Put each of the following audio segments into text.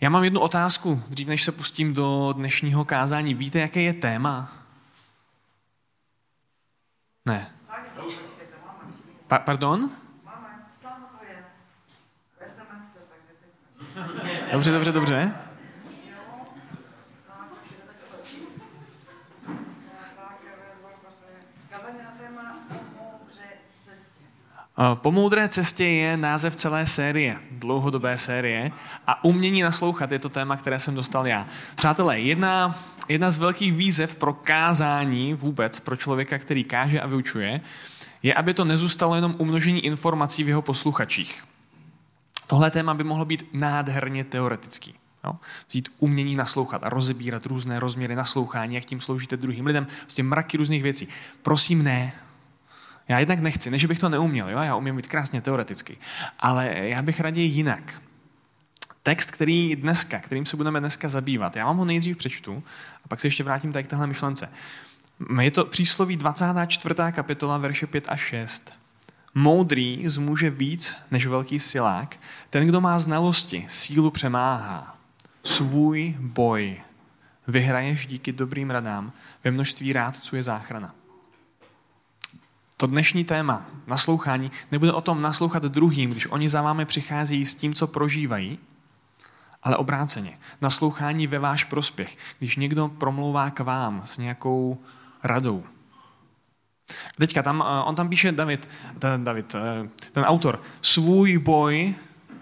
Já mám jednu otázku, dřív než se pustím do dnešního kázání. Víte, jaké je téma? Ne. Pa- pardon? Dobře, dobře, dobře. Po moudré cestě je název celé série, dlouhodobé série a umění naslouchat je to téma, které jsem dostal já. Přátelé, jedna, jedna z velkých výzev pro kázání vůbec pro člověka, který káže a vyučuje, je, aby to nezůstalo jenom umnožení informací v jeho posluchačích. Tohle téma by mohlo být nádherně teoretický. Jo? Vzít umění naslouchat a rozebírat různé rozměry naslouchání, jak tím sloužíte druhým lidem, prostě mraky různých věcí. Prosím, ne. Já jednak nechci, než bych to neuměl, jo? já umím být krásně teoreticky, ale já bych raději jinak. Text, který dneska, kterým se budeme dneska zabývat, já vám ho nejdřív přečtu a pak se ještě vrátím tady k téhle myšlence. Je to přísloví 24. kapitola, verše 5 a 6. Moudrý zmůže víc než velký silák. Ten, kdo má znalosti, sílu přemáhá. Svůj boj vyhraješ díky dobrým radám. Ve množství rádců je záchrana. To dnešní téma, naslouchání, nebude o tom naslouchat druhým, když oni za vámi přichází s tím, co prožívají, ale obráceně. Naslouchání ve váš prospěch, když někdo promlouvá k vám s nějakou radou. Teďka tam, eh, on tam píše David, ten, David, eh, ten autor, svůj boj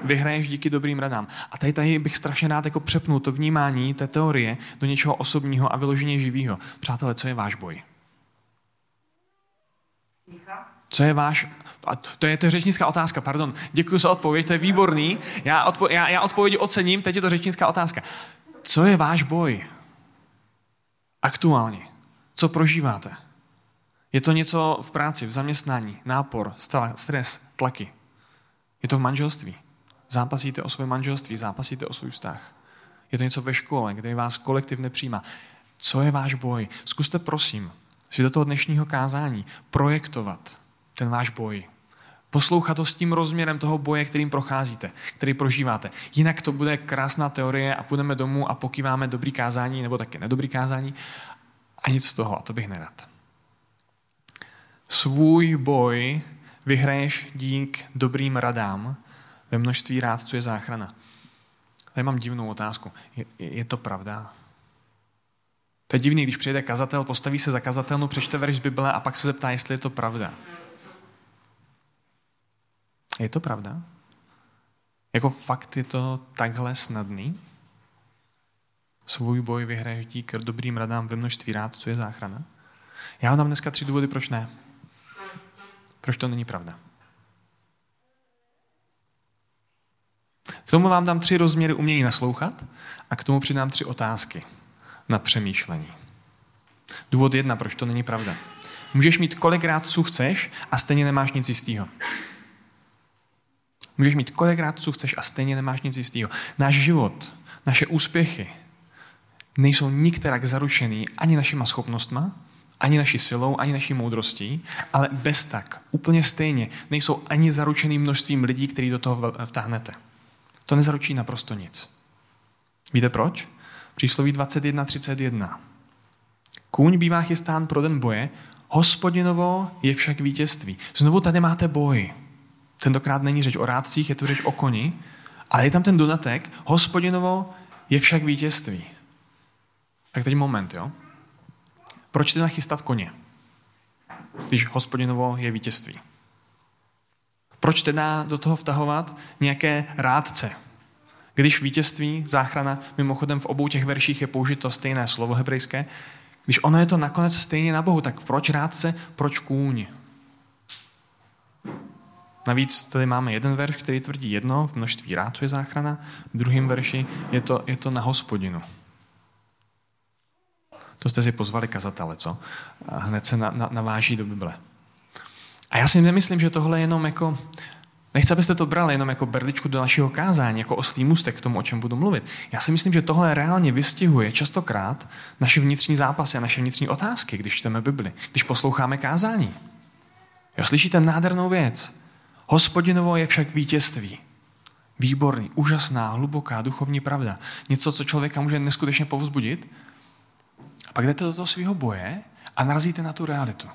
vyhraješ díky dobrým radám. A tady, tady bych strašně rád jako přepnul to vnímání té teorie do něčeho osobního a vyloženě živého. Přátelé, co je váš boj? Co je váš... A to je to řečnická otázka, pardon. Děkuji za odpověď, to je výborný. Já, odpo, já, já odpovědi ocením, teď je to řečnická otázka. Co je váš boj? Aktuálně. Co prožíváte? Je to něco v práci, v zaměstnání, nápor, stres, tlaky. Je to v manželství. Zápasíte o své manželství, zápasíte o svůj vztah. Je to něco ve škole, kde vás kolektiv nepřijímá. Co je váš boj? Zkuste prosím si do toho dnešního kázání projektovat ten váš boj. Poslouchat to s tím rozměrem toho boje, kterým procházíte, který prožíváte. Jinak to bude krásná teorie a půjdeme domů a pokýváme dobrý kázání nebo taky nedobrý kázání a nic z toho, a to bych nerad. Svůj boj vyhraješ dík dobrým radám, ve množství rád, co je záchrana. Tady mám divnou otázku. Je, je to pravda? To je divný, když přijde kazatel, postaví se za kazatelnu, přečte verš z Bible a pak se zeptá, jestli je to pravda. Je to pravda? Jako fakt je to takhle snadný? Svůj boj vyhraješ dík dobrým radám ve množství rád, co je záchrana? Já vám dám dneska tři důvody, proč ne. Proč to není pravda? K tomu vám dám tři rozměry umění naslouchat a k tomu přidám tři otázky na přemýšlení. Důvod jedna, proč to není pravda. Můžeš mít kolikrát, co chceš a stejně nemáš nic jistého. Můžeš mít kolikrát, co chceš a stejně nemáš nic jistého. Náš život, naše úspěchy nejsou nikterak zaručený ani našima schopnostma, ani naší silou, ani naší moudrostí, ale bez tak, úplně stejně, nejsou ani zaručený množstvím lidí, který do toho vtáhnete. To nezaručí naprosto nic. Víte proč? Přísloví 21.31. Kůň bývá chystán pro den boje, hospodinovo je však vítězství. Znovu tady máte boj. Tentokrát není řeč o rádcích, je to řeč o koni, ale je tam ten dodatek, hospodinovo je však vítězství. Tak teď moment, jo? Proč teda chystat koně, když hospodinovo je vítězství? Proč teda do toho vtahovat nějaké rádce? Když vítězství, záchrana, mimochodem v obou těch verších je použito stejné slovo hebrejské, když ono je to nakonec stejně na Bohu, tak proč rádce, proč kůň? Navíc tady máme jeden verš, který tvrdí jedno, v množství rád, co je záchrana, v druhém verši je to, je to na hospodinu. To jste si pozvali kazatele, co? A hned se na, na, naváží do Bible. A já si nemyslím, že tohle je jenom jako, nechci, abyste to brali jenom jako berličku do našeho kázání, jako oslý můstek k tomu, o čem budu mluvit. Já si myslím, že tohle reálně vystihuje častokrát naše vnitřní zápasy a naše vnitřní otázky, když čteme Bibli, když posloucháme kázání. Jo, slyšíte nádhernou věc. Hospodinovo je však vítězství. Výborný, úžasná, hluboká, duchovní pravda. Něco, co člověka může neskutečně povzbudit. A pak jdete do toho svého boje a narazíte na tu realitu.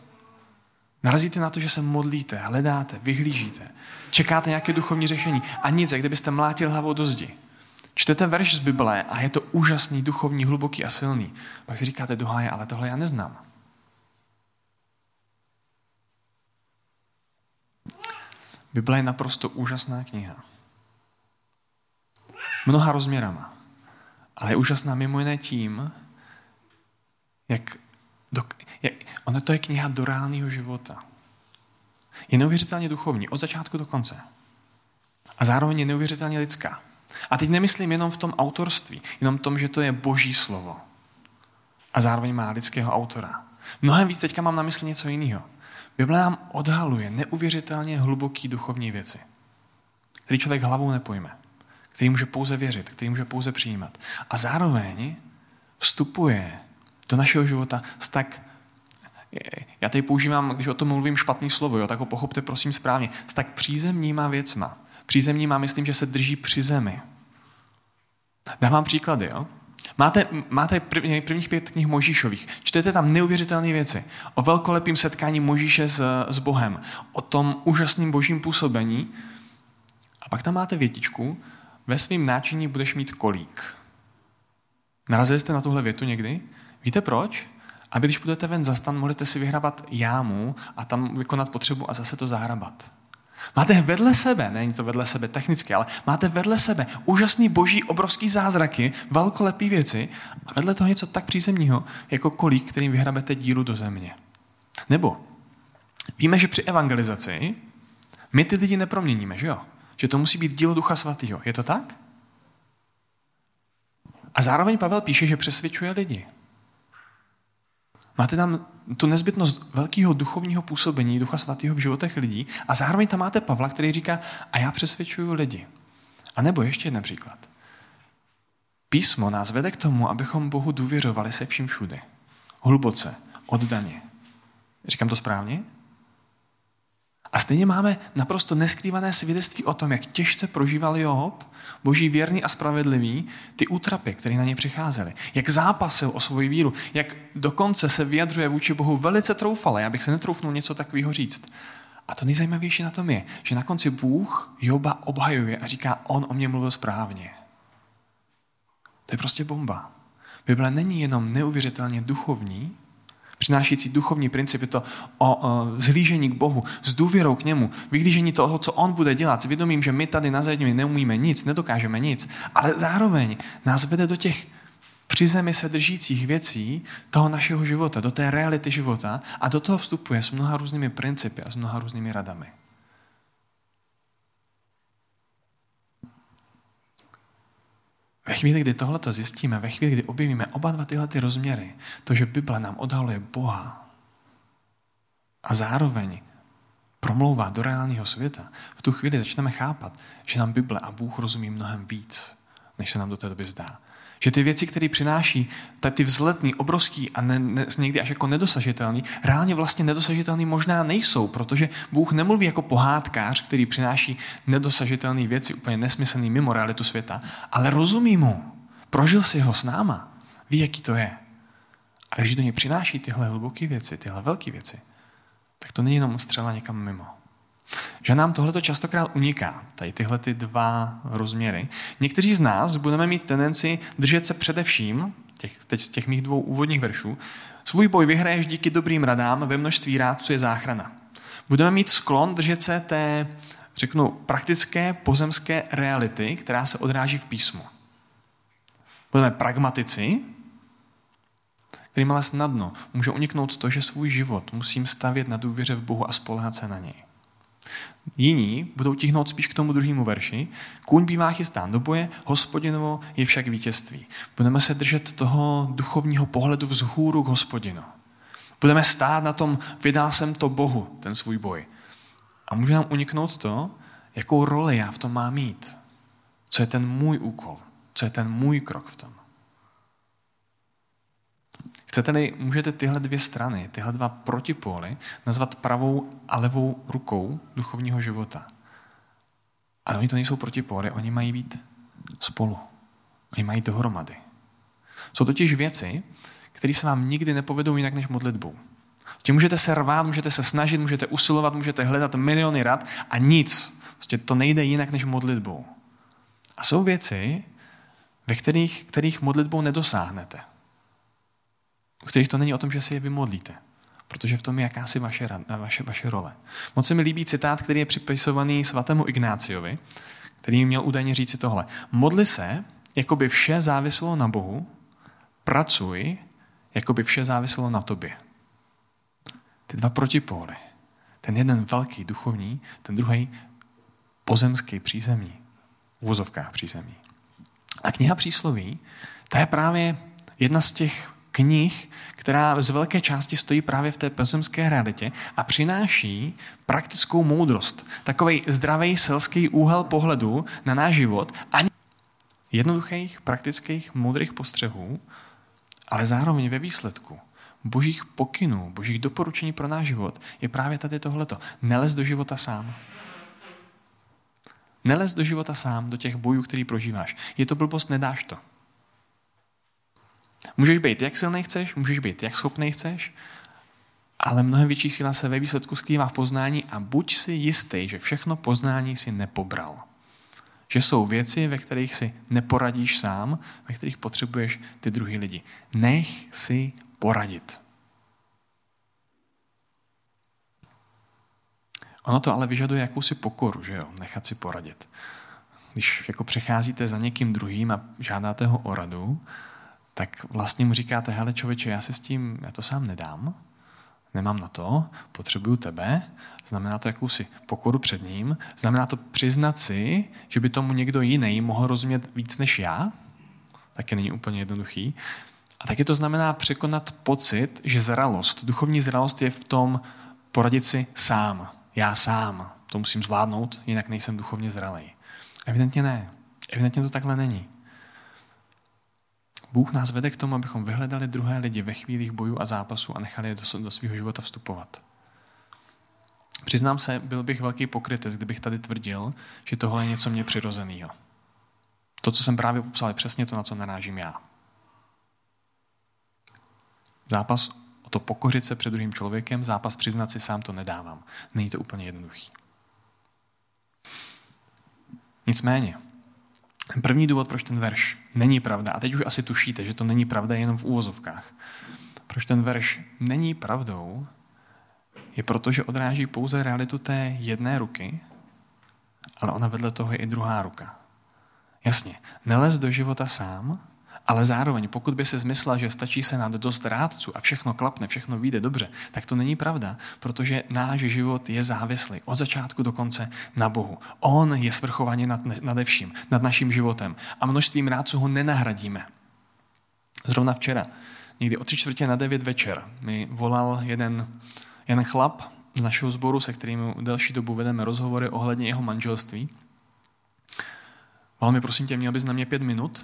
Narazíte na to, že se modlíte, hledáte, vyhlížíte, čekáte nějaké duchovní řešení a nic, jak kdybyste mlátil hlavou do zdi. Čtete verš z Bible a je to úžasný, duchovní, hluboký a silný. Pak si říkáte do háje, ale tohle já neznám. Bible je naprosto úžasná kniha. Mnoha rozměrama. Ale je úžasná mimo jiné tím, jak, do, jak ona to je kniha do reálného života. Je neuvěřitelně duchovní, od začátku do konce. A zároveň je neuvěřitelně lidská. A teď nemyslím jenom v tom autorství, jenom v tom, že to je boží slovo. A zároveň má lidského autora. Mnohem víc teďka mám na mysli něco jiného. Bible nám odhaluje neuvěřitelně hluboký duchovní věci, který člověk hlavou nepojme, který může pouze věřit, který může pouze přijímat. A zároveň vstupuje do našeho života s tak já tady používám, když o tom mluvím špatný slovo, jo, tak ho pochopte prosím správně, s tak přízemníma věcma. Přízemníma myslím, že se drží při zemi. Dávám příklady. Jo? Máte, máte prvních pět knih Možíšových. Čtete tam neuvěřitelné věci. O velkolepým setkání Možíše s, s Bohem. O tom úžasném božím působení. A pak tam máte větičku. Ve svém náčiní budeš mít kolík. Narazili jste na tuhle větu někdy? Víte proč? Aby když budete ven za stan, můžete si vyhrabat jámu a tam vykonat potřebu a zase to zahrabat. Máte vedle sebe, není to vedle sebe technicky, ale máte vedle sebe úžasný boží obrovský zázraky, velkolepý věci a vedle toho něco tak přízemního, jako kolík, kterým vyhrabete díru do země. Nebo víme, že při evangelizaci my ty lidi neproměníme, že jo? Že to musí být dílo Ducha Svatého. Je to tak? A zároveň Pavel píše, že přesvědčuje lidi. Máte tam tu nezbytnost velkého duchovního působení Ducha Svatého v životech lidí a zároveň tam máte Pavla, který říká, a já přesvědčuju lidi. A nebo ještě jeden příklad. Písmo nás vede k tomu, abychom Bohu důvěřovali se vším všude. Hluboce, oddaně. Říkám to správně? A stejně máme naprosto neskrývané svědectví o tom, jak těžce prožíval Job, boží věrný a spravedlivý, ty útrapy, které na ně přicházely. Jak zápasil o svoji víru, jak dokonce se vyjadřuje vůči Bohu velice troufale. Já bych se netroufnul něco takového říct. A to nejzajímavější na tom je, že na konci Bůh Joba obhajuje a říká, on o mě mluvil správně. To je prostě bomba. Bible není jenom neuvěřitelně duchovní, přinášící duchovní princip, je to o, o zhlížení k Bohu, s důvěrou k němu, vyhlížení toho, co on bude dělat, s vědomím, že my tady na zemi neumíme nic, nedokážeme nic, ale zároveň nás vede do těch při zemi se držících věcí toho našeho života, do té reality života a do toho vstupuje s mnoha různými principy a s mnoha různými radami. Ve chvíli, kdy tohleto zjistíme, ve chvíli, kdy objevíme oba dva tyhle ty rozměry, to, že Bible nám odhaluje Boha a zároveň promlouvá do reálného světa, v tu chvíli začneme chápat, že nám Bible a Bůh rozumí mnohem víc, než se nám do té doby zdá. Že ty věci, které přináší, ty vzletný, obrovský a ne, ne, někdy až jako nedosažitelný, reálně vlastně nedosažitelný možná nejsou, protože Bůh nemluví jako pohádkář, který přináší nedosažitelné věci, úplně nesmyslný mimo realitu světa, ale rozumí mu. Prožil si ho s náma. Ví, jaký to je. A když do něj přináší tyhle hluboké věci, tyhle velké věci, tak to není jenom střela někam mimo. Že nám tohleto častokrát uniká, tady tyhle ty dva rozměry. Někteří z nás budeme mít tendenci držet se především, těch, teď z těch mých dvou úvodních veršů, svůj boj vyhraješ díky dobrým radám, ve množství rád, co je záchrana. Budeme mít sklon držet se té, řeknu, praktické pozemské reality, která se odráží v písmu. Budeme pragmatici, kterým ale snadno může uniknout to, že svůj život musím stavět na důvěře v Bohu a spolehat se na něj. Jiní budou tihnout spíš k tomu druhému verši. Kůň bývá chystán do boje, hospodinovo je však vítězství. Budeme se držet toho duchovního pohledu vzhůru k hospodinu. Budeme stát na tom, vydal jsem to Bohu, ten svůj boj. A může nám uniknout to, jakou roli já v tom mám mít. Co je ten můj úkol, co je ten můj krok v tom. Chcete-li, můžete tyhle dvě strany, tyhle dva protipóly nazvat pravou a levou rukou duchovního života. Ale oni to nejsou protipory, oni mají být spolu. Oni mají dohromady. Jsou totiž věci, které se vám nikdy nepovedou jinak než modlitbou. S tím můžete se rvát, můžete se snažit, můžete usilovat, můžete hledat miliony rad a nic. Prostě to nejde jinak než modlitbou. A jsou věci, ve kterých, kterých modlitbou nedosáhnete. U kterých to není o tom, že si je vymodlíte. Protože v tom je jakási vaše, vaše, vaše role. Moc se mi líbí citát, který je připisovaný svatému Ignáciovi, který měl údajně říci tohle. Modli se, jako by vše záviselo na Bohu, pracuj, jako by vše záviselo na tobě. Ty dva protipóly. Ten jeden velký duchovní, ten druhý pozemský přízemní. V vozovkách přízemní. A kniha přísloví, to je právě jedna z těch knih, která z velké části stojí právě v té pozemské realitě a přináší praktickou moudrost. Takový zdravý selský úhel pohledu na náš život. Ani jednoduchých, praktických, moudrých postřehů, ale zároveň ve výsledku božích pokynů, božích doporučení pro náš život je právě tady tohleto. Nelez do života sám. Nelez do života sám, do těch bojů, který prožíváš. Je to blbost, nedáš to. Můžeš být, jak silný chceš, můžeš být, jak schopný chceš, ale mnohem větší síla se ve výsledku skrývá v poznání a buď si jistý, že všechno poznání si nepobral. Že jsou věci, ve kterých si neporadíš sám, ve kterých potřebuješ ty druhý lidi. Nech si poradit. Ono to ale vyžaduje jakousi pokoru, že jo, nechat si poradit. Když jako přecházíte za někým druhým a žádáte ho o radu, tak vlastně mu říkáte, hele člověče, já se s tím, já to sám nedám, nemám na to, potřebuju tebe, znamená to jakousi pokoru před ním, znamená to přiznat si, že by tomu někdo jiný mohl rozumět víc než já, taky není úplně jednoduchý. A taky to znamená překonat pocit, že zralost, duchovní zralost je v tom poradit si sám. Já sám to musím zvládnout, jinak nejsem duchovně zralý. Evidentně ne. Evidentně to takhle není. Bůh nás vede k tomu, abychom vyhledali druhé lidi ve chvílích bojů a zápasů a nechali je do, do svého života vstupovat. Přiznám se, byl bych velký pokrytec, kdybych tady tvrdil, že tohle je něco mě přirozeného. To, co jsem právě popsal, je přesně to, na co narážím já. Zápas o to pokořit se před druhým člověkem, zápas přiznat si sám to nedávám. Není to úplně jednoduchý. Nicméně, První důvod, proč ten verš není pravda, a teď už asi tušíte, že to není pravda jenom v úvozovkách. Proč ten verš není pravdou, je proto, že odráží pouze realitu té jedné ruky, ale ona vedle toho je i druhá ruka. Jasně, nelez do života sám, ale zároveň, pokud by se zmyslela, že stačí se nad dost rádců a všechno klapne, všechno vyjde dobře, tak to není pravda, protože náš život je závislý od začátku do konce na Bohu. On je svrchovaně nad, nade vším, nad naším životem a množstvím rádců ho nenahradíme. Zrovna včera, někdy o tři čtvrtě na devět večer, mi volal jeden, jeden chlap z našeho sboru, se kterým delší dobu vedeme rozhovory ohledně jeho manželství. Volal mi, prosím tě, měl bys na mě pět minut?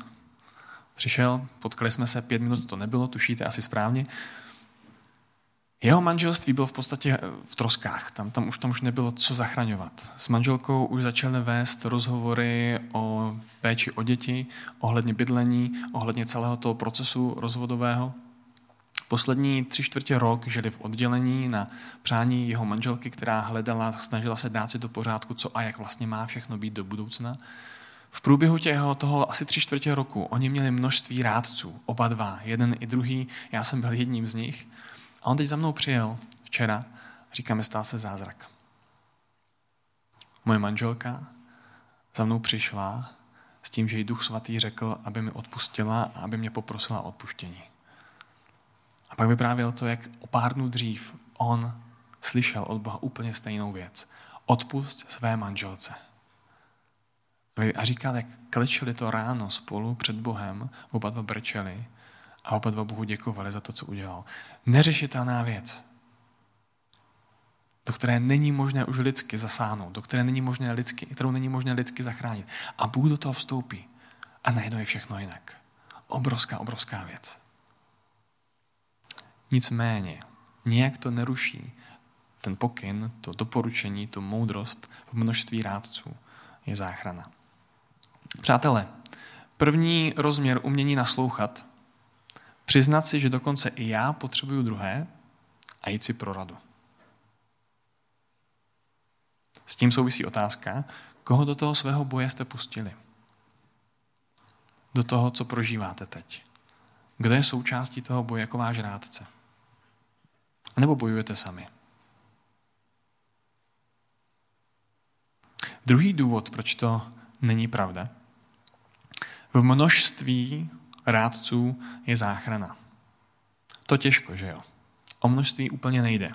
Přišel, potkali jsme se, pět minut to nebylo, tušíte asi správně. Jeho manželství bylo v podstatě v troskách. Tam, tam, už, tam už nebylo co zachraňovat. S manželkou už začaly vést rozhovory o péči o děti, ohledně bydlení, ohledně celého toho procesu rozvodového. Poslední tři čtvrtě rok žili v oddělení na přání jeho manželky, která hledala, snažila se dát si do pořádku, co a jak vlastně má všechno být do budoucna. V průběhu těho, toho asi tři čtvrtě roku oni měli množství rádců, oba dva, jeden i druhý, já jsem byl jedním z nich. A on teď za mnou přijel včera, říkáme, stál se zázrak. Moje manželka za mnou přišla s tím, že jí Duch Svatý řekl, aby mi odpustila a aby mě poprosila o odpuštění. A pak vyprávěl to, jak o pár dnů dřív on slyšel od Boha úplně stejnou věc. Odpust své manželce. A říkal, jak klečeli to ráno spolu před Bohem, oba dva brčeli a oba dva Bohu děkovali za to, co udělal. Neřešitelná věc, do které není možné už lidsky zasáhnout, do které není možné lidsky, kterou není možné lidsky zachránit. A Bůh do toho vstoupí a najednou je všechno jinak. Obrovská, obrovská věc. Nicméně, nijak to neruší ten pokyn, to doporučení, tu moudrost v množství rádců je záchrana. Přátelé, první rozměr umění naslouchat, přiznat si, že dokonce i já potřebuju druhé a jít si pro radu. S tím souvisí otázka, koho do toho svého boje jste pustili. Do toho, co prožíváte teď. Kdo je součástí toho boje jako váš rádce? Nebo bojujete sami? Druhý důvod, proč to není pravda. V množství rádců je záchrana. To těžko, že jo? O množství úplně nejde.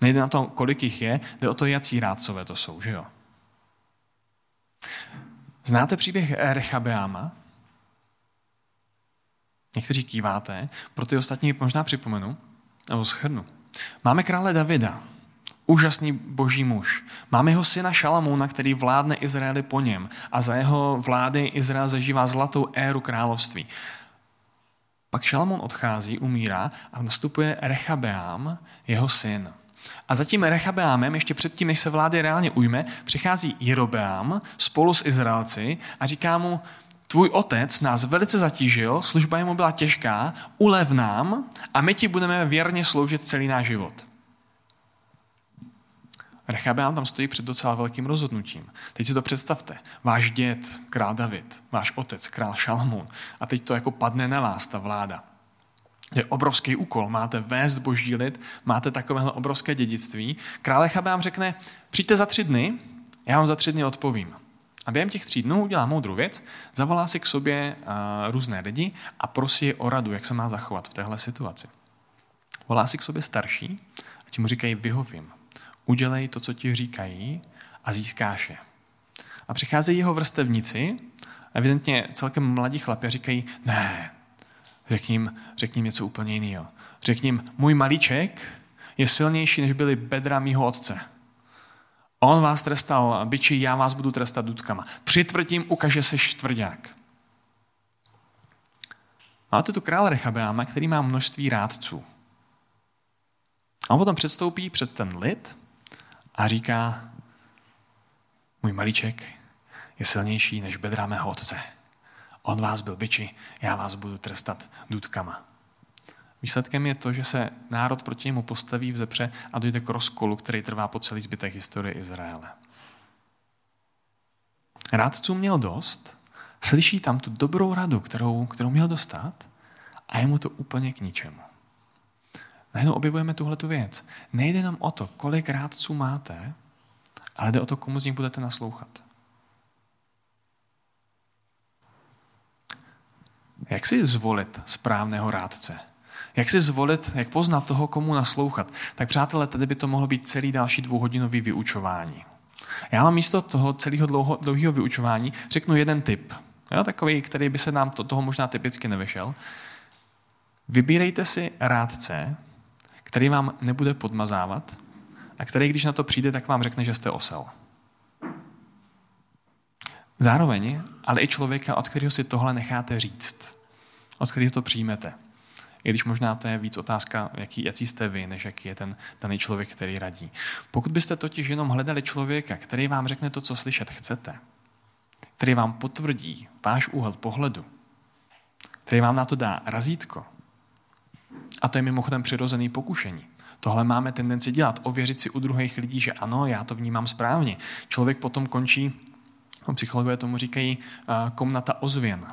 Nejde na to, kolik jich je, jde o to, jaký rádcové to jsou, že jo? Znáte příběh Rechabeáma? Někteří kýváte, pro ty ostatní možná připomenu, nebo schrnu. Máme krále Davida, úžasný boží muž. Máme jeho syna Šalamouna, který vládne Izraeli po něm a za jeho vlády Izrael zažívá zlatou éru království. Pak Šalamoun odchází, umírá a nastupuje Rechabeám, jeho syn. A za tím Rechabeámem, ještě předtím, než se vlády reálně ujme, přichází Jerobeám spolu s Izraelci a říká mu, tvůj otec nás velice zatížil, služba jemu byla těžká, ulev nám a my ti budeme věrně sloužit celý náš život. Rechabeám tam stojí před docela velkým rozhodnutím. Teď si to představte. Váš děd, král David, váš otec, král Šalmún. A teď to jako padne na vás, ta vláda. Je obrovský úkol. Máte vést boží lid, máte takovéhle obrovské dědictví. Král Rechabeám řekne, přijďte za tři dny, já vám za tři dny odpovím. A během těch tří dnů udělá moudrou věc, zavolá si k sobě uh, různé lidi a prosí je o radu, jak se má zachovat v téhle situaci. Volá si k sobě starší a ti mu říkají, vyhovím, udělej to, co ti říkají a získáš je. A přicházejí jeho vrstevníci, evidentně celkem mladí chlapi, a říkají, ne, řekni jim, řekni jim něco úplně jiného. Řekni jim, můj malíček je silnější, než byly bedra mýho otce. On vás trestal byči, já vás budu trestat dudkama. Přitvrdím, ukaže se štvrdák. Máte tu krále Rechabeáma, který má množství rádců. A on potom předstoupí před ten lid a říká, můj malíček je silnější než bedra mého otce. On vás byl byči, já vás budu trestat důdkama. Výsledkem je to, že se národ proti němu postaví, vzepře a dojde k rozkolu, který trvá po celý zbytek historie Izraele. Rádců měl dost, slyší tam tu dobrou radu, kterou, kterou měl dostat a je mu to úplně k ničemu. Najednou objevujeme tuhle tu věc. Nejde nám o to, kolik rádců máte, ale jde o to, komu z nich budete naslouchat. Jak si zvolit správného rádce? Jak si zvolit, jak poznat toho, komu naslouchat? Tak přátelé, tady by to mohlo být celý další dvouhodinový vyučování. Já mám místo toho celého dlouho, dlouhého vyučování řeknu jeden tip. Jo, takový, který by se nám to, toho možná typicky nevyšel. Vybírejte si rádce, který vám nebude podmazávat a který, když na to přijde, tak vám řekne, že jste osel. Zároveň, ale i člověka, od kterého si tohle necháte říct, od kterého to přijmete. I když možná to je víc otázka, jaký, jaký jste vy, než jaký je ten daný člověk, který radí. Pokud byste totiž jenom hledali člověka, který vám řekne to, co slyšet chcete, který vám potvrdí váš úhel pohledu, který vám na to dá razítko, a to je mimochodem přirozený pokušení. Tohle máme tendenci dělat, ověřit si u druhých lidí, že ano, já to vnímám správně. Člověk potom končí, no, psychologové tomu říkají, komnata ozvěn,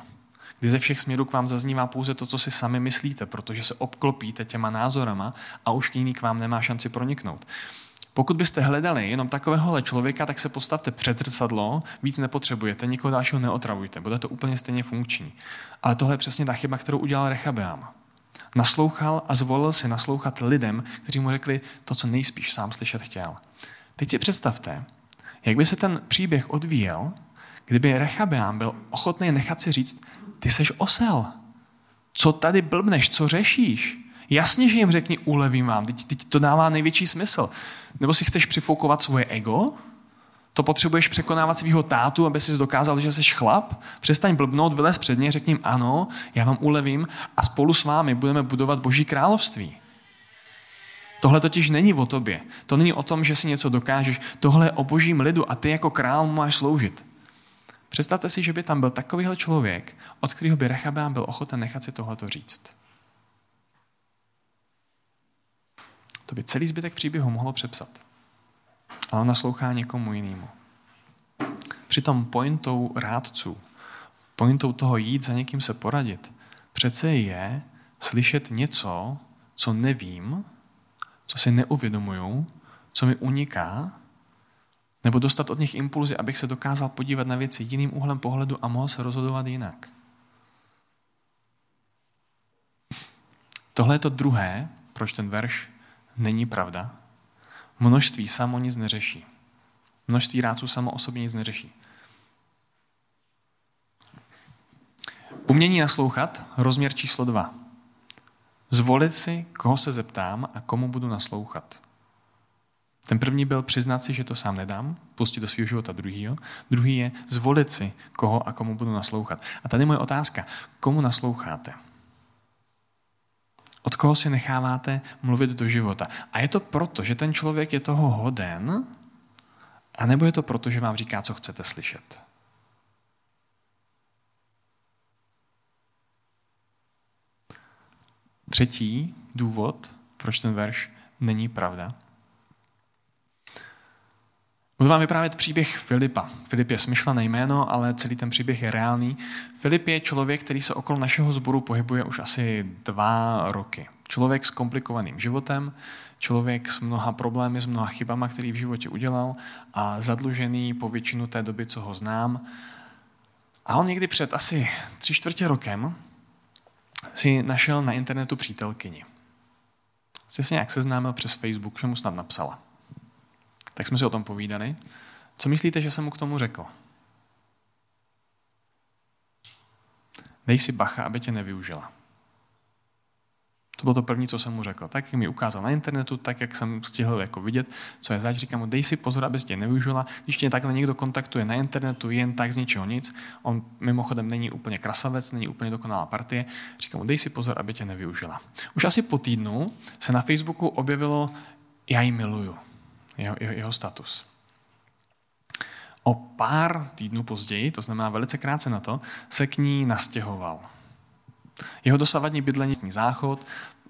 kdy ze všech směrů k vám zaznívá pouze to, co si sami myslíte, protože se obklopíte těma názorama a už jiný k vám nemá šanci proniknout. Pokud byste hledali jenom takovéhohle člověka, tak se postavte před zrcadlo, víc nepotřebujete, nikoho dalšího neotravujte, bude to úplně stejně funkční. Ale tohle je přesně ta chyba, kterou udělal Rechabeam. Naslouchal a zvolil si naslouchat lidem, kteří mu řekli to, co nejspíš sám slyšet chtěl. Teď si představte, jak by se ten příběh odvíjel, kdyby Rechabeám byl ochotný nechat si říct, ty seš osel. Co tady blbneš, co řešíš? Jasně, že jim řekni, ulevím vám, teď, teď to dává největší smysl. Nebo si chceš přifoukovat svoje ego? To potřebuješ překonávat svého tátu, aby si dokázal, že jsi chlap? Přestaň blbnout, vylez před ně, řekni ano, já vám ulevím a spolu s vámi budeme budovat Boží království. Tohle totiž není o tobě. To není o tom, že si něco dokážeš. Tohle je o božím lidu a ty jako král mu máš sloužit. Představte si, že by tam byl takovýhle člověk, od kterého by Rechabeam byl ochoten nechat si tohleto říct. To by celý zbytek příběhu mohlo přepsat. Ale naslouchá někomu jinému. Přitom pointou rádců, pointou toho jít za někým se poradit, přece je slyšet něco, co nevím, co si neuvědomuju, co mi uniká, nebo dostat od nich impulzy, abych se dokázal podívat na věci jiným úhlem pohledu a mohl se rozhodovat jinak. Tohle je to druhé, proč ten verš není pravda. Množství samo nic neřeší. Množství rádců samo o sobě nic neřeší. Umění naslouchat, rozměr číslo dva. Zvolit si, koho se zeptám a komu budu naslouchat. Ten první byl přiznat si, že to sám nedám, pustit do svého života druhýho. Druhý je zvolit si, koho a komu budu naslouchat. A tady moje otázka, komu nasloucháte? Od koho si necháváte mluvit do života? A je to proto, že ten člověk je toho hoden, a nebo je to proto, že vám říká, co chcete slyšet? Třetí důvod, proč ten verš není pravda. Budu vám vyprávět příběh Filipa. Filip je smyšlené jméno, ale celý ten příběh je reálný. Filip je člověk, který se okolo našeho sboru pohybuje už asi dva roky. Člověk s komplikovaným životem, člověk s mnoha problémy, s mnoha chybama, který v životě udělal a zadlužený po většinu té doby, co ho znám. A on někdy před asi tři čtvrtě rokem si našel na internetu přítelkyni. Jsi se nějak seznámil přes Facebook, že mu snad napsala. Tak jsme si o tom povídali. Co myslíte, že jsem mu k tomu řekl? Dej si bacha, aby tě nevyužila. To bylo to první, co jsem mu řekl. Tak, jak mi ukázal na internetu, tak, jak jsem stihl jako vidět, co je zač, říkám mu, dej si pozor, aby tě nevyužila. Když tě takhle někdo kontaktuje na internetu, jen tak z ničeho nic, on mimochodem není úplně krasavec, není úplně dokonalá partie, říkám mu, dej si pozor, aby tě nevyužila. Už asi po týdnu se na Facebooku objevilo, já ji miluju, jeho, jeho, jeho status. O pár týdnů později, to znamená velice krátce na to, se k ní nastěhoval. Jeho dosavadní bydlení záchod,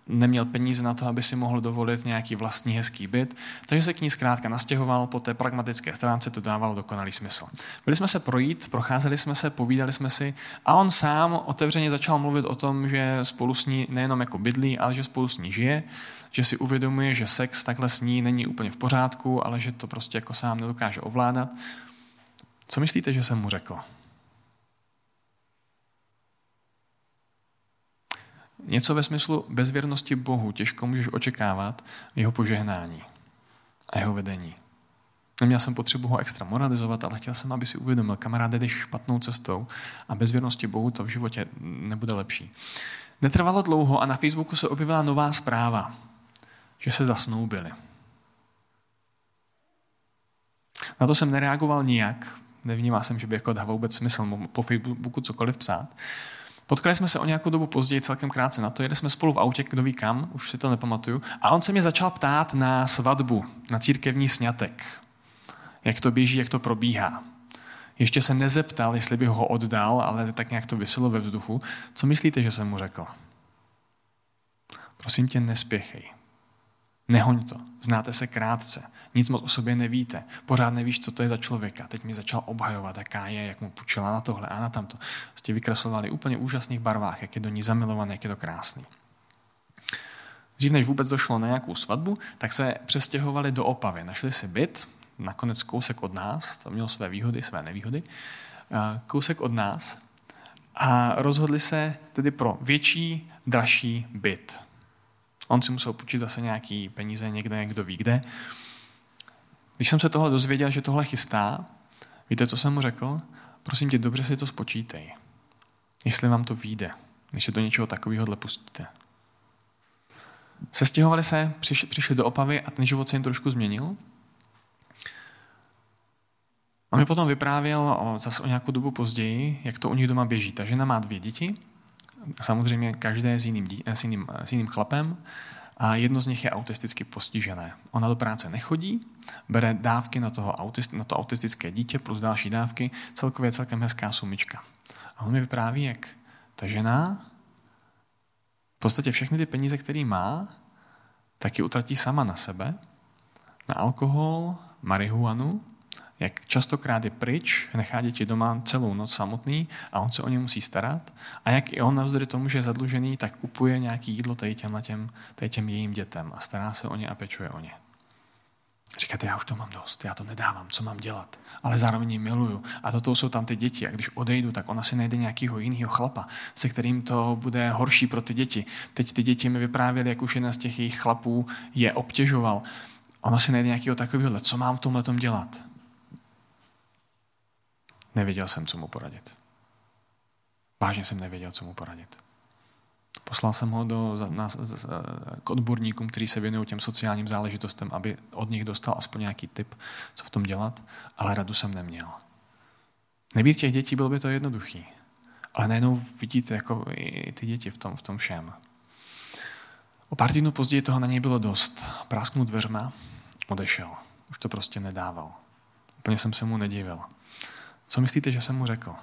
neměl peníze na to, aby si mohl dovolit nějaký vlastní hezký byt, takže se k ní zkrátka nastěhoval, po té pragmatické stránce to dávalo dokonalý smysl. Byli jsme se projít, procházeli jsme se, povídali jsme si a on sám otevřeně začal mluvit o tom, že spolu s ní nejenom jako bydlí, ale že spolu s ní žije, že si uvědomuje, že sex takhle s ní není úplně v pořádku, ale že to prostě jako sám nedokáže ovládat. Co myslíte, že jsem mu řekl? Něco ve smyslu bezvěrnosti Bohu těžko můžeš očekávat jeho požehnání a jeho vedení. Neměl jsem potřebu ho extra moralizovat, ale chtěl jsem, aby si uvědomil, kamaráde, jdeš špatnou cestou a bez věrnosti Bohu to v životě nebude lepší. Netrvalo dlouho a na Facebooku se objevila nová zpráva, že se zasnoubili. Na to jsem nereagoval nijak, nevnímal jsem, že by jako dával vůbec smysl po Facebooku cokoliv psát. Potkali jsme se o nějakou dobu později, celkem krátce na to, jeli jsme spolu v autě, kdo ví kam, už si to nepamatuju, a on se mě začal ptát na svatbu, na církevní snětek. Jak to běží, jak to probíhá. Ještě se nezeptal, jestli bych ho oddal, ale tak nějak to vyselo ve vzduchu. Co myslíte, že jsem mu řekl? Prosím tě, nespěchej. Nehoň to. Znáte se krátce. Nic moc o sobě nevíte. Pořád nevíš, co to je za člověka. Teď mi začal obhajovat, jaká je, jak mu půjčila na tohle a na tamto. Jste vykreslovali úplně úžasných barvách, jak je do ní zamilovaný, jak je to krásný. Dřív než vůbec došlo na nějakou svatbu, tak se přestěhovali do Opavy. Našli si byt, nakonec kousek od nás, to mělo své výhody, své nevýhody, kousek od nás a rozhodli se tedy pro větší, dražší byt. On si musel půjčit zase nějaký peníze někde, kdo ví kde. Když jsem se tohle dozvěděl, že tohle chystá, víte, co jsem mu řekl? Prosím tě, dobře si to spočítej. Jestli vám to vyjde, když se do něčeho takového pustíte. Sestěhovali se, přišli, přišli do Opavy a ten život se jim trošku změnil. On mi potom vyprávěl o, zase o nějakou dobu později, jak to u nich doma běží. Ta žena má dvě děti, samozřejmě každé s jiným, s jiným, s jiným chlapem a jedno z nich je autisticky postižené. Ona do práce nechodí, bere dávky na, toho autist, na to autistické dítě plus další dávky, celkově celkem hezká sumička. A on mi vypráví, jak ta žena v podstatě všechny ty peníze, které má, taky utratí sama na sebe, na alkohol, marihuanu, jak častokrát je pryč, nechá děti doma celou noc samotný a on se o ně musí starat. A jak i on navzdory tomu, že je zadlužený, tak kupuje nějaký jídlo tady těm, těm, tady těm jejím dětem a stará se o ně a pečuje o ně. Říkáte, já už to mám dost, já to nedávám, co mám dělat. Ale zároveň ji miluju. A toto jsou tam ty děti. A když odejdu, tak ona si najde nějakého jiného chlapa, se kterým to bude horší pro ty děti. Teď ty děti mi vyprávěly, jak už jeden z těch jejich chlapů je obtěžoval. Ona si najde nějakého takového, co mám v tomhle dělat. Nevěděl jsem, co mu poradit. Vážně jsem nevěděl, co mu poradit. Poslal jsem ho do, na, k odborníkům, kteří se věnují těm sociálním záležitostem, aby od nich dostal aspoň nějaký tip, co v tom dělat, ale radu jsem neměl. Nebýt těch dětí, bylo by to jednoduchý. Ale najednou vidíte jako i ty děti v tom, v tom všem. O pár týdnů později toho na něj bylo dost. Prásknul dveřma, odešel. Už to prostě nedával. Úplně jsem se mu nedivil. Co myslíte, že jsem mu řekl?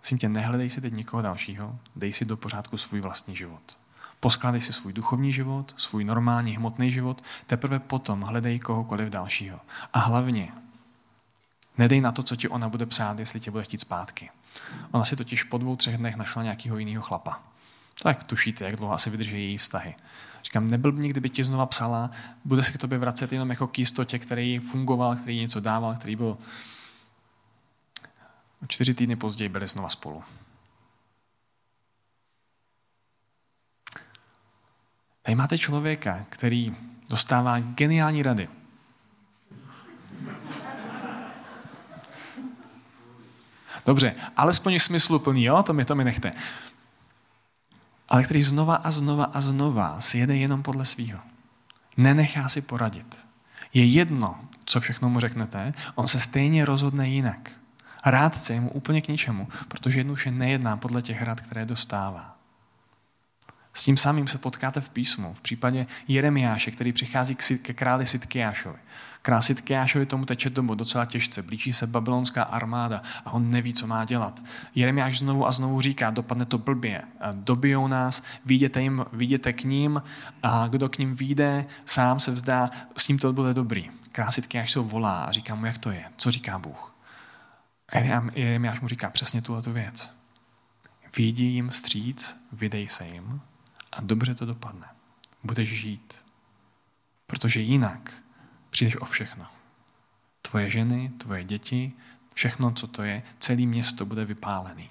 Myslím tě, nehledej si teď nikoho dalšího, dej si do pořádku svůj vlastní život. Poskládej si svůj duchovní život, svůj normální hmotný život, teprve potom hledej kohokoliv dalšího. A hlavně, nedej na to, co ti ona bude psát, jestli tě bude chtít zpátky. Ona si totiž po dvou, třech dnech našla nějakého jiného chlapa. To jak tušíte, jak dlouho asi vydrží její vztahy. Říkám, nebyl by kdyby ti znova psala, bude se k tobě vracet jenom jako k jistotě, který fungoval, který něco dával, který byl čtyři týdny později byli znova spolu. Tady máte člověka, který dostává geniální rady. Dobře, alespoň smysluplný, jo? To mi, to mi nechte. Ale který znova a znova a znova si jede jenom podle svýho. Nenechá si poradit. Je jedno, co všechno mu řeknete, on se stejně rozhodne jinak. Rádce je mu úplně k ničemu, protože jednoduše nejedná podle těch rad, které dostává. S tím samým se potkáte v písmu. V případě Jeremiáše, který přichází ke králi Sitkiášovi. Král Sitkiášovi tomu teče domů docela těžce. Blíží se babylonská armáda a on neví, co má dělat. Jeremiáš znovu a znovu říká, dopadne to blbě. Dobijou nás, vidíte, jim, vidíte k ním a kdo k ním vyjde, sám se vzdá, s ním to bude dobrý. Král Sitkiáš se volá a říká mu, jak to je, co říká Bůh. Jeremiáš mu říká přesně tuhle věc. Výjdi jim vstříc, vydej se jim a dobře to dopadne. Budeš žít. Protože jinak přijdeš o všechno. Tvoje ženy, tvoje děti, všechno, co to je, celé město bude vypálený.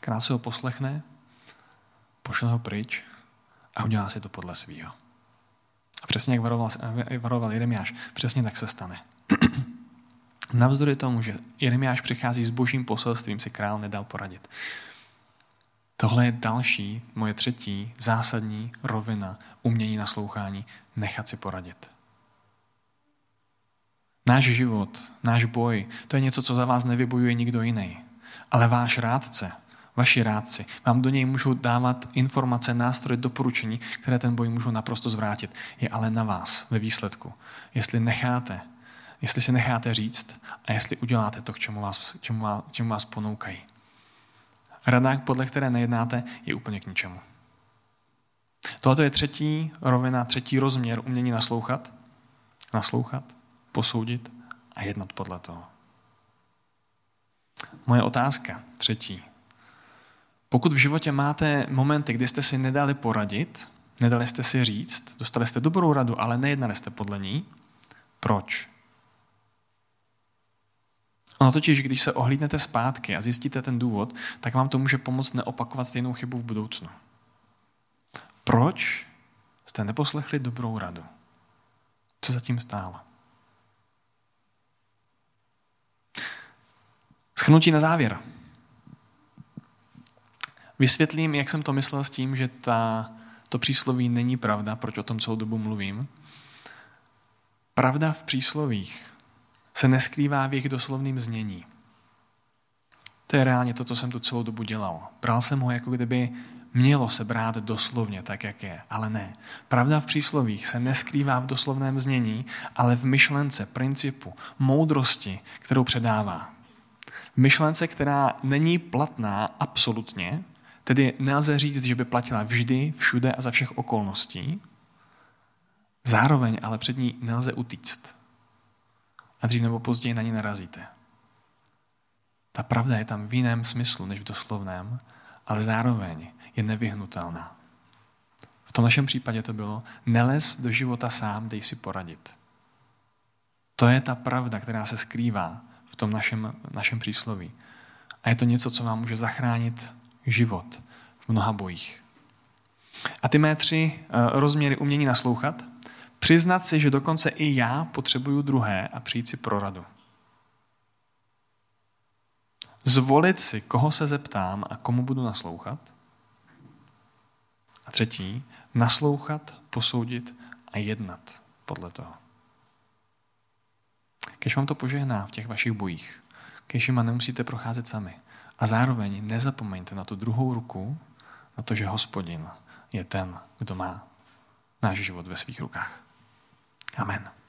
Král ho poslechne, pošle ho pryč a udělá si to podle svého. A přesně jak varoval, varoval Jeremiáš, přesně tak se stane. Navzdory tomu, že Jeremiáš přichází s božím poselstvím, si král nedal poradit. Tohle je další, moje třetí zásadní rovina umění naslouchání, nechat si poradit. Náš život, náš boj, to je něco, co za vás nevybojuje nikdo jiný. Ale váš rádce, vaši rádci, vám do něj můžou dávat informace, nástroje, doporučení, které ten boj můžou naprosto zvrátit. Je ale na vás ve výsledku. Jestli necháte jestli si necháte říct a jestli uděláte to, k čemu vás, čemu vás, čemu vás ponoukají. Rada, podle které nejednáte, je úplně k ničemu. Tohle je třetí rovina, třetí rozměr umění naslouchat, naslouchat, posoudit a jednat podle toho. Moje otázka, třetí. Pokud v životě máte momenty, kdy jste si nedali poradit, nedali jste si říct, dostali jste dobrou radu, ale nejednali jste podle ní, proč? Ono totiž, když se ohlídnete zpátky a zjistíte ten důvod, tak vám to může pomoct neopakovat stejnou chybu v budoucnu. Proč jste neposlechli dobrou radu? Co zatím stálo? Schnutí na závěr. Vysvětlím, jak jsem to myslel s tím, že ta, to přísloví není pravda, proč o tom celou dobu mluvím. Pravda v příslovích se neskrývá v jejich doslovným znění. To je reálně to, co jsem tu celou dobu dělal. Bral jsem ho, jako kdyby mělo se brát doslovně tak, jak je, ale ne. Pravda v příslovích se neskrývá v doslovném znění, ale v myšlence, principu, moudrosti, kterou předává. V myšlence, která není platná absolutně, tedy nelze říct, že by platila vždy, všude a za všech okolností, zároveň ale před ní nelze utíct. A dřív nebo později na ní narazíte. Ta pravda je tam v jiném smyslu než v doslovném, ale zároveň je nevyhnutelná. V tom našem případě to bylo, nelez do života sám, dej si poradit. To je ta pravda, která se skrývá v tom našem, našem přísloví. A je to něco, co vám může zachránit život v mnoha bojích. A ty mé tři eh, rozměry umění naslouchat, přiznat si, že dokonce i já potřebuju druhé a přijít si pro radu. Zvolit si, koho se zeptám a komu budu naslouchat. A třetí, naslouchat, posoudit a jednat podle toho. Kež vám to požehná v těch vašich bojích. Kež jima nemusíte procházet sami. A zároveň nezapomeňte na tu druhou ruku, na to, že hospodin je ten, kdo má náš život ve svých rukách. Amen.